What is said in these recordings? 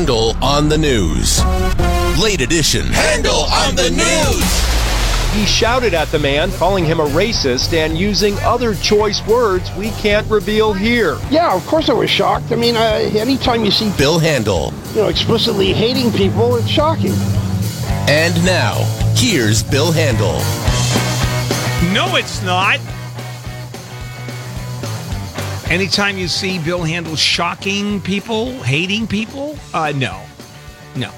Handel on the news. Late edition. Handel on the news. He shouted at the man, calling him a racist and using other choice words we can't reveal here. Yeah, of course I was shocked. I mean, uh, anytime you see Bill Handel, you know explicitly hating people, it's shocking. And now, here's Bill Handel. No, it's not. Anytime you see Bill Handel shocking people, hating people, uh, no, no.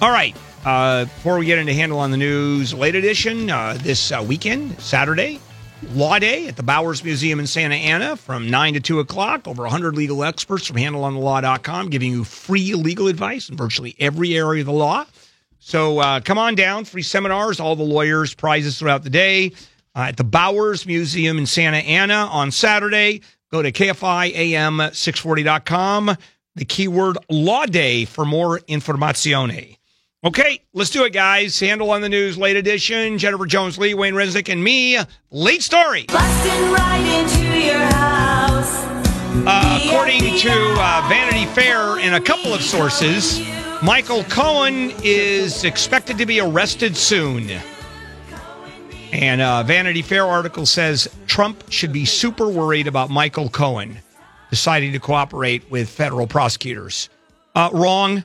All right. Uh, before we get into Handel on the News, late edition uh, this uh, weekend, Saturday, Law Day at the Bowers Museum in Santa Ana from 9 to 2 o'clock. Over 100 legal experts from HandelOnTheLaw.com giving you free legal advice in virtually every area of the law. So uh, come on down, free seminars, all the lawyers, prizes throughout the day uh, at the Bowers Museum in Santa Ana on Saturday. Go to KFIAM640.com, the keyword law day for more informazione. Okay, let's do it, guys. Handel on the news, late edition. Jennifer Jones Lee, Wayne Resnick, and me. Late story. Busting right into your house. Uh, according to uh, Vanity Fair and a couple of sources, Michael Cohen is expected to be arrested soon. And uh, Vanity Fair article says Trump should be super worried about Michael Cohen deciding to cooperate with federal prosecutors. Uh, wrong.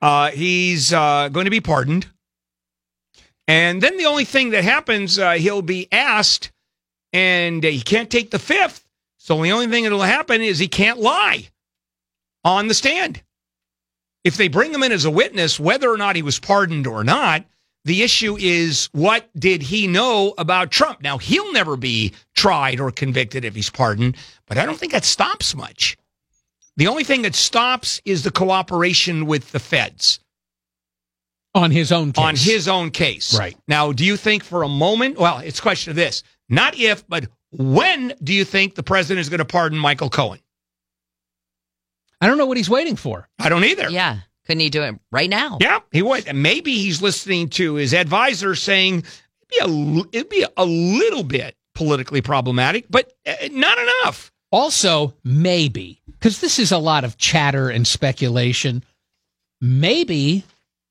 Uh, he's uh, going to be pardoned. And then the only thing that happens, uh, he'll be asked, and he can't take the fifth. So the only thing that'll happen is he can't lie on the stand. If they bring him in as a witness, whether or not he was pardoned or not, the issue is what did he know about Trump? Now, he'll never be tried or convicted if he's pardoned, but I don't think that stops much. The only thing that stops is the cooperation with the feds on his own case. on his own case. Right. Now, do you think for a moment, well, it's a question of this, not if, but when do you think the president is going to pardon Michael Cohen? I don't know what he's waiting for. I don't either. Yeah. Couldn't he do it right now? Yeah, he would. And maybe he's listening to his advisor saying it'd be a, it'd be a little bit politically problematic, but uh, not enough. Also, maybe, because this is a lot of chatter and speculation, maybe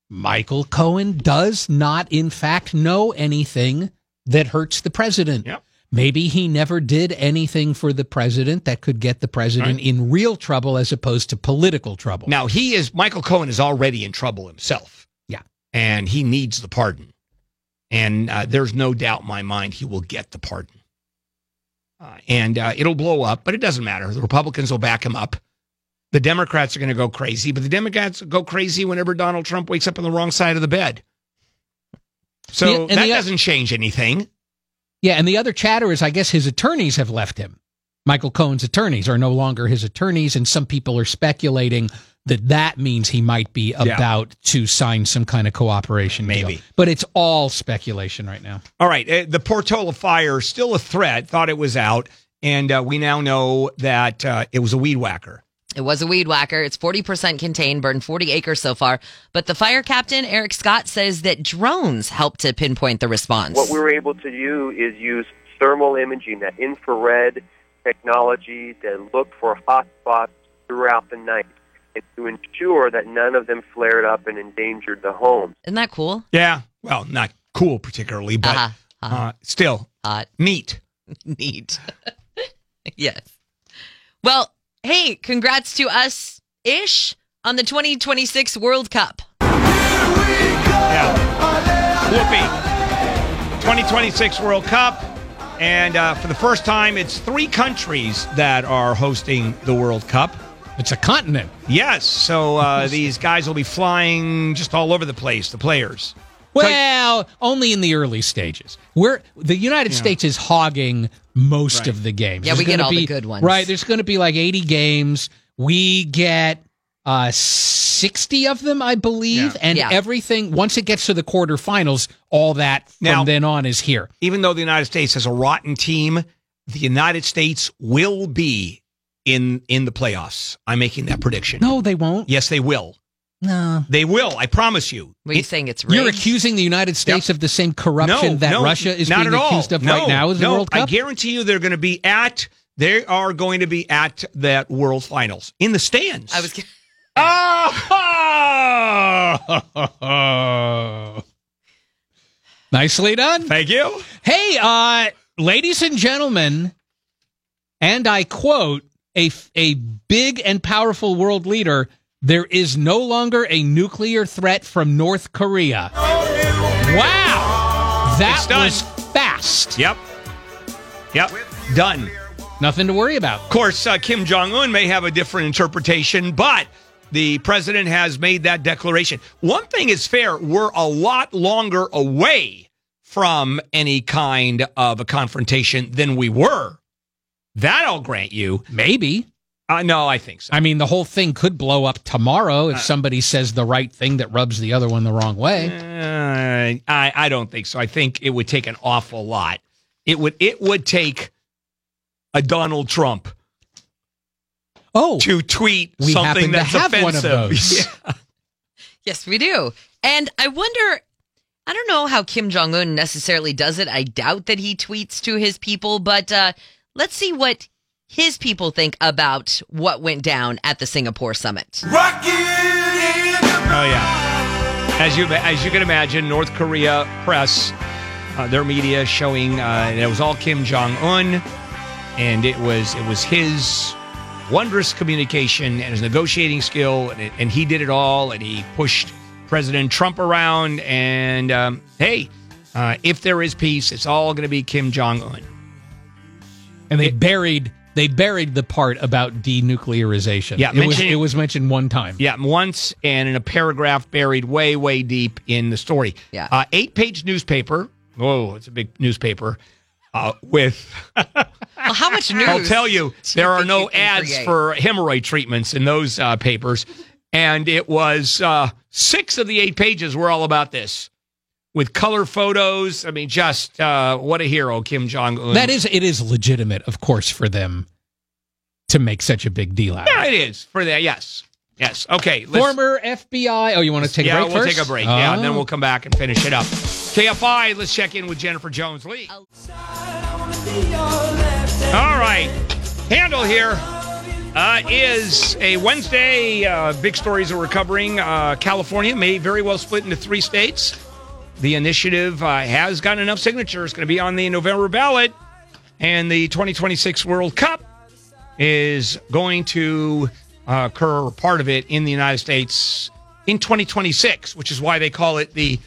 Michael Cohen does not, in fact, know anything that hurts the president. Yep. Maybe he never did anything for the president that could get the president Right. in real trouble as opposed to political trouble. Now, he is, Michael Cohen is already in trouble himself. Yeah. And he needs the pardon. And uh, there's no doubt in my mind he will get the pardon. Uh, and uh, it'll blow up, but it doesn't matter. The Republicans will back him up. The Democrats are going to go crazy, but the Democrats go crazy whenever Donald Trump wakes up on the wrong side of the bed. So that the- doesn't change anything. Yeah, and the other chatter is I guess his attorneys have left him. Michael Cohen's attorneys are no longer his attorneys, and some people are speculating that that means he might be Yeah. about to sign some kind of cooperation deal. Maybe. But it's all speculation right now. All right. uh, The Portola fire, still a threat, thought it was out. And uh, we now know that uh, it was a weed whacker. It was a weed whacker. It's 40% contained, burned 40 acres so far. But the fire captain, Eric Scott, says that drones helped to pinpoint the response. What we were able to do is use thermal imaging, that infrared technology, to look for hot spots throughout the night and to ensure that none of them flared up and endangered the home. Isn't that cool? Yeah. Well, not cool particularly, but Uh-huh. Uh-huh. uh, still Hot. neat. Neat. yes. Well, hey, congrats to us ish on the 2026 World Cup. Yeah. Whoopee. 2026 World Cup. And uh, for the first time, it's three countries that are hosting the World Cup. It's a continent. Yes. So uh, these guys will be flying just all over the place, the players. Well, only in the early stages. We're the United States is hogging most Right. of the games. Yeah, we get gonna all the good ones. Right, there's going to be like 80 games. We get uh 60 of them, I believe, Yeah. and Yeah. everything once it gets to the quarterfinals, all that from Now- then on is here. Even though the United States has a rotten team, the United States will be in in the playoffs. I'm making that prediction. No, they won't. Yes, they will. No. They will. I promise you. What are you It- saying? It's rigged? You're accusing the United States of the same corruption no, that no, Russia is not being at all. accused of no, right now as the no, World I guarantee you they're going to be at they are going to be at that World Finals in the stands. I was. Oh! Nicely done. Thank you. Hey, uh, ladies and gentlemen, and I quote a a big and powerful world leader. There is no longer a nuclear threat from North Korea. Wow, that was fast. Yep. Yep. Done. Nothing to worry about. Of course, uh, Kim Jong Un may have a different interpretation, but the president has made that declaration. One thing is fair: we're a lot longer away from any kind of a confrontation than we were. That I'll grant you. Maybe. Uh, no, I think so. I mean, the whole thing could blow up tomorrow Uh, if somebody says the right thing that rubs the other one the wrong way. Uh, I I don't think so. I think it would take an awful lot. It would it would take a Donald Trump Oh, to tweet We something happen to that's have one of offensive. those. Yeah. Yes, we do. And I wonder, I don't know how Kim Jong un necessarily does it. I doubt that he tweets to his people, but uh, let's see what his people think about what went down at the Singapore summit. Oh yeah. As you as you can imagine, North Korea press, uh, their media showing uh, it was all Kim Jong Un, and it was it was his wondrous communication and his negotiating skill, and, it, and he did it all, and he pushed President Trump around. And um, hey, uh, if there is peace, it's all going to be Kim Jong Un. and they buried they buried the part about denuclearization. Yeah, it was it was mentioned one time. Yeah, once and in a paragraph buried way, way deep in the story. Yeah. Uh, eight page newspaper. Oh, it's a big newspaper. Uh, with, Well, how much news? I'll tell you, there are no ads create? for hemorrhoid treatments in those uh, papers. And it was uh, six of the eight pages were all about this with color photos. I mean, just uh, what a hero, Kim Jong un. That is it is legitimate, of course, for them to make such a big deal out of Yeah, it. is for that. Yes. Yes. Okay. let's- Former FBI. Oh, you want to take yeah, a break we'll first? take a break. Yeah, and then Oh. we'll come back and finish it up. KFI, let's check in with Jennifer Jones Lee. Oh. All right. Handel here uh, is a Wednesday. Uh, big stories that we're covering. Uh, California may very well split into three states. The initiative uh, has gotten enough signatures, it's going to be on the November ballot. And the 2026 World Cup is going to uh, occur, part of it, in the United States in 2026, which is why they call it the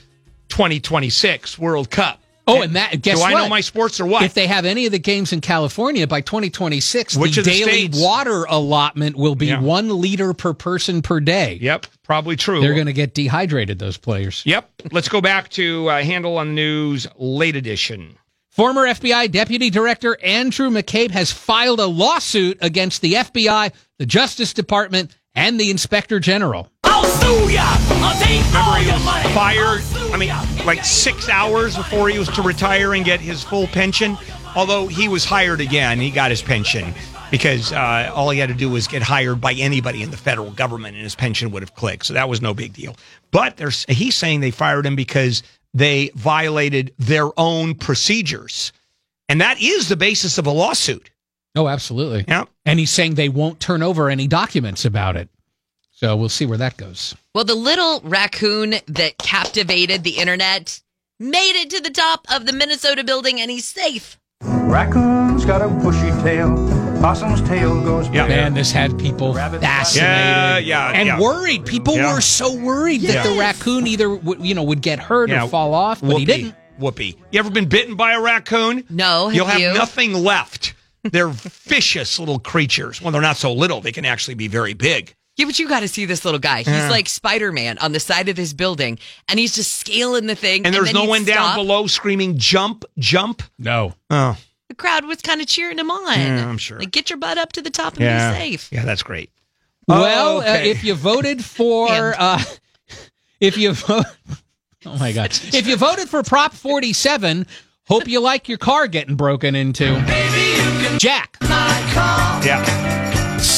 2026 World Cup. Oh, and that guess Do I what? know my sports or what? If they have any of the games in California by 2026, Which the daily water allotment will be Yeah. one liter per person per day. Yep, probably true. They're going to get dehydrated. Those players. Yep. Let's go back to uh, Handel on News late edition. Former FBI Deputy Director Andrew McCabe has filed a lawsuit against the FBI, the Justice Department, and the Inspector General. Remember, he was fired. I mean, like six hours before he was to retire and get his full pension. Although he was hired again, he got his pension because uh, all he had to do was get hired by anybody in the federal government, and his pension would have clicked. So that was no big deal. But he's saying they fired him because they violated their own procedures, and that is the basis of a lawsuit. Oh, absolutely. Yeah. And he's saying they won't turn over any documents about it. So we'll see where that goes. Well, the little raccoon that captivated the internet made it to the top of the Minnesota building and he's safe. Raccoon's got a bushy tail. Possum's tail goes Yeah. Man, this had people fascinated. Yeah, yeah, and yeah. worried. People Yeah. were so worried that the raccoon either would, you know, would get hurt Yeah. or fall off, but he didn't. Whoopee. You ever been bitten by a raccoon? No, have You'll have you? nothing left. They're vicious little creatures. Well, they're not so little. They can actually be very big. Yeah, but you got to see this little guy. He's Yeah. like Spider Man on the side of this building, and he's just scaling the thing. And there's then no he'd one down below screaming, jump, jump. No. Oh, The crowd was kind of cheering him on. Yeah, I'm sure. Like, get your butt up to the top and yeah. be safe. Yeah, that's great. Well, uh, Okay. if you voted for, uh, if you vote, oh my God, if you voted for Prop 47, hope you like your car getting broken into. Jack. Yeah.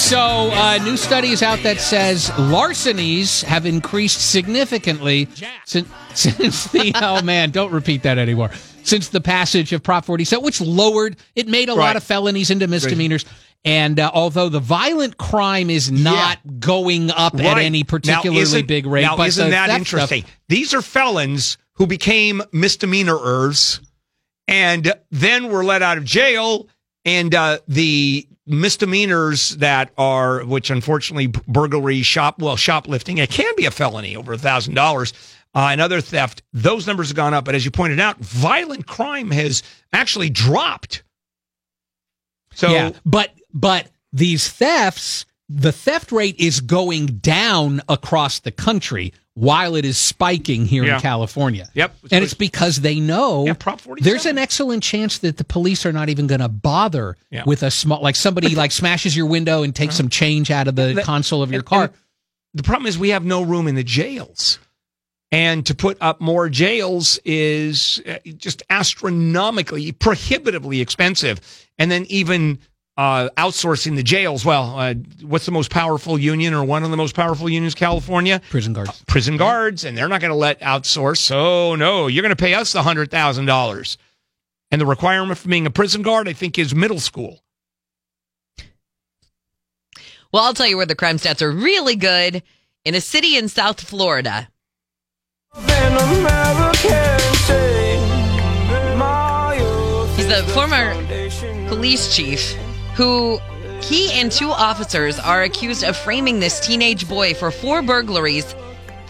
So, uh, new study is out that says larcenies have increased significantly since, since the, oh man, don't repeat that anymore. Since the passage of Prop 47, which lowered, it made a Right. lot of felonies into misdemeanors. And uh, although the violent crime is not going up at any particularly big rate, Now, but isn't the that stuff- interesting? These are felons who became misdemeanorers and then were let out of jail. And uh, the misdemeanors that are, which unfortunately burglary, shop, well, shoplifting, it can be a felony over a thousand dollars. Uh, and other theft, those numbers have gone up. But as you pointed out, violent crime has actually dropped. So yeah, but but these thefts, the theft rate is going down across the country while it is spiking here Yeah. in California. Yep. And it's because they know Yeah, there's an excellent chance that the police are not even going to bother Yeah. with a small, like somebody like smashes your window and takes some change out of the That- console of your and- car. and the problem is we have no room in the jails. And to put up more jails is uh, just astronomically, prohibitively expensive. And then even uh, outsourcing the jails. Well, uh, what's the most powerful union or one of the most powerful unions? California Prison guards. prison guards, and they're not going to let outsource. So no, you're going to pay us the hundred thousand dollars. And the requirement for being a prison guard, I think, is middle school. Well, I'll tell you where the crime stats are really good in a city in South Florida. He's the former police chief who he and two officers are accused of framing this teenage boy for four burglaries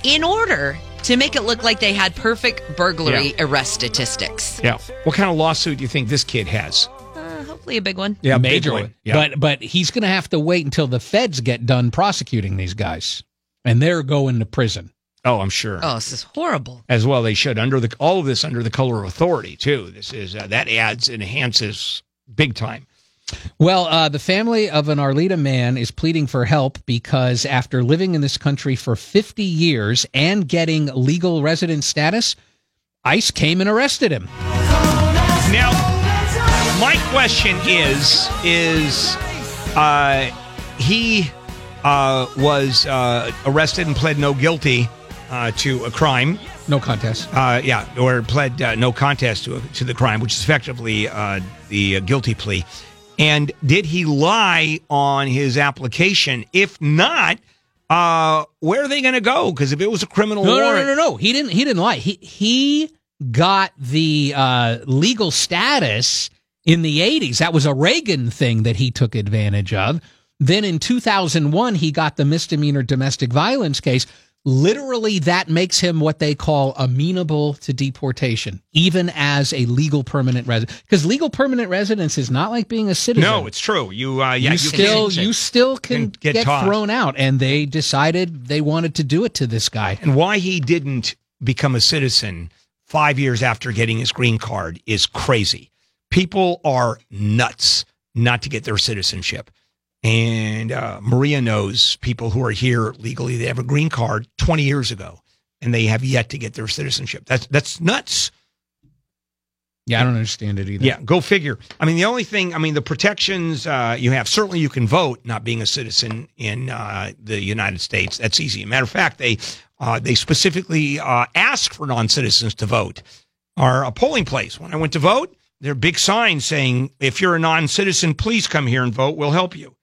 in order to make it look like they had perfect burglary Yeah. arrest statistics. Yeah. What kind of lawsuit do you think this kid has? Uh, hopefully a big one. Yeah, major one. one. Yeah. But but he's going to have to wait until the feds get done prosecuting these guys, and they're going to prison. Oh, I'm sure. Oh, this is horrible. As well, they should under the all of this under the color of authority too. This is uh, that adds enhances big time. Well, uh, the family of an Arleta man is pleading for help because after living in this country for 50 years and getting legal resident status, ICE came and arrested him. Now, my question is: is uh, he uh, was uh, arrested and pled no guilty uh, to a crime? No contest. Uh, yeah, or pled uh, no contest to to the crime, which is effectively uh, the uh, guilty plea. And did he lie on his application? If not, uh, where are they going to go? Because if it was a criminal No, no, no, no, no. He didn't. He didn't lie. He he got the uh, legal status in the '80s. That was a Reagan thing that he took advantage of. Then in 2001, he got the misdemeanor domestic violence case. Literally, that makes him what they call amenable to deportation, even as a legal permanent resident. Because legal permanent residence is not like being a citizen. no, it's true. You, uh, yeah, you, you still can- you still can, can get get, thrown out, and they decided they wanted to do it to this guy. And why he didn't become a citizen five years after getting his green card is crazy. People are nuts not to get their citizenship. And uh, Maria knows people who are here legally. They have a green card 20 years ago, and they have yet to get their citizenship. That's that's nuts. Yeah, I don't understand it either. Yeah, go figure. I mean, the only thing, I mean, the protections uh, you have, certainly you can vote not being a citizen in uh, the United States. That's easy. Matter of fact, they uh, they specifically uh, ask for non citizens to vote. Our a polling place, when I went to vote, there are big signs saying, if you're a non citizen, please come here and vote. We'll help you.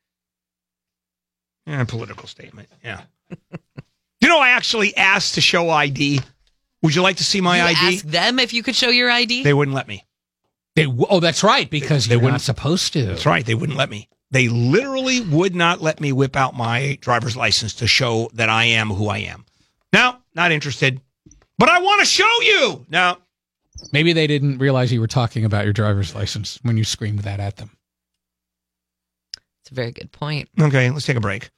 Yeah, political statement. Yeah. you know, I actually asked to show ID. Would you like to see my you ID? ask them if you could show your ID. They wouldn't let me. They, oh, that's right, because They you're wouldn't- not supposed to. That's right. They wouldn't let me. They literally would not let me whip out my driver's license to show that I am who I am. No, not interested. But I want to show you. No. Maybe they didn't realize you were talking about your driver's license when you screamed that at them. It's a very good point. Okay, let's take a break.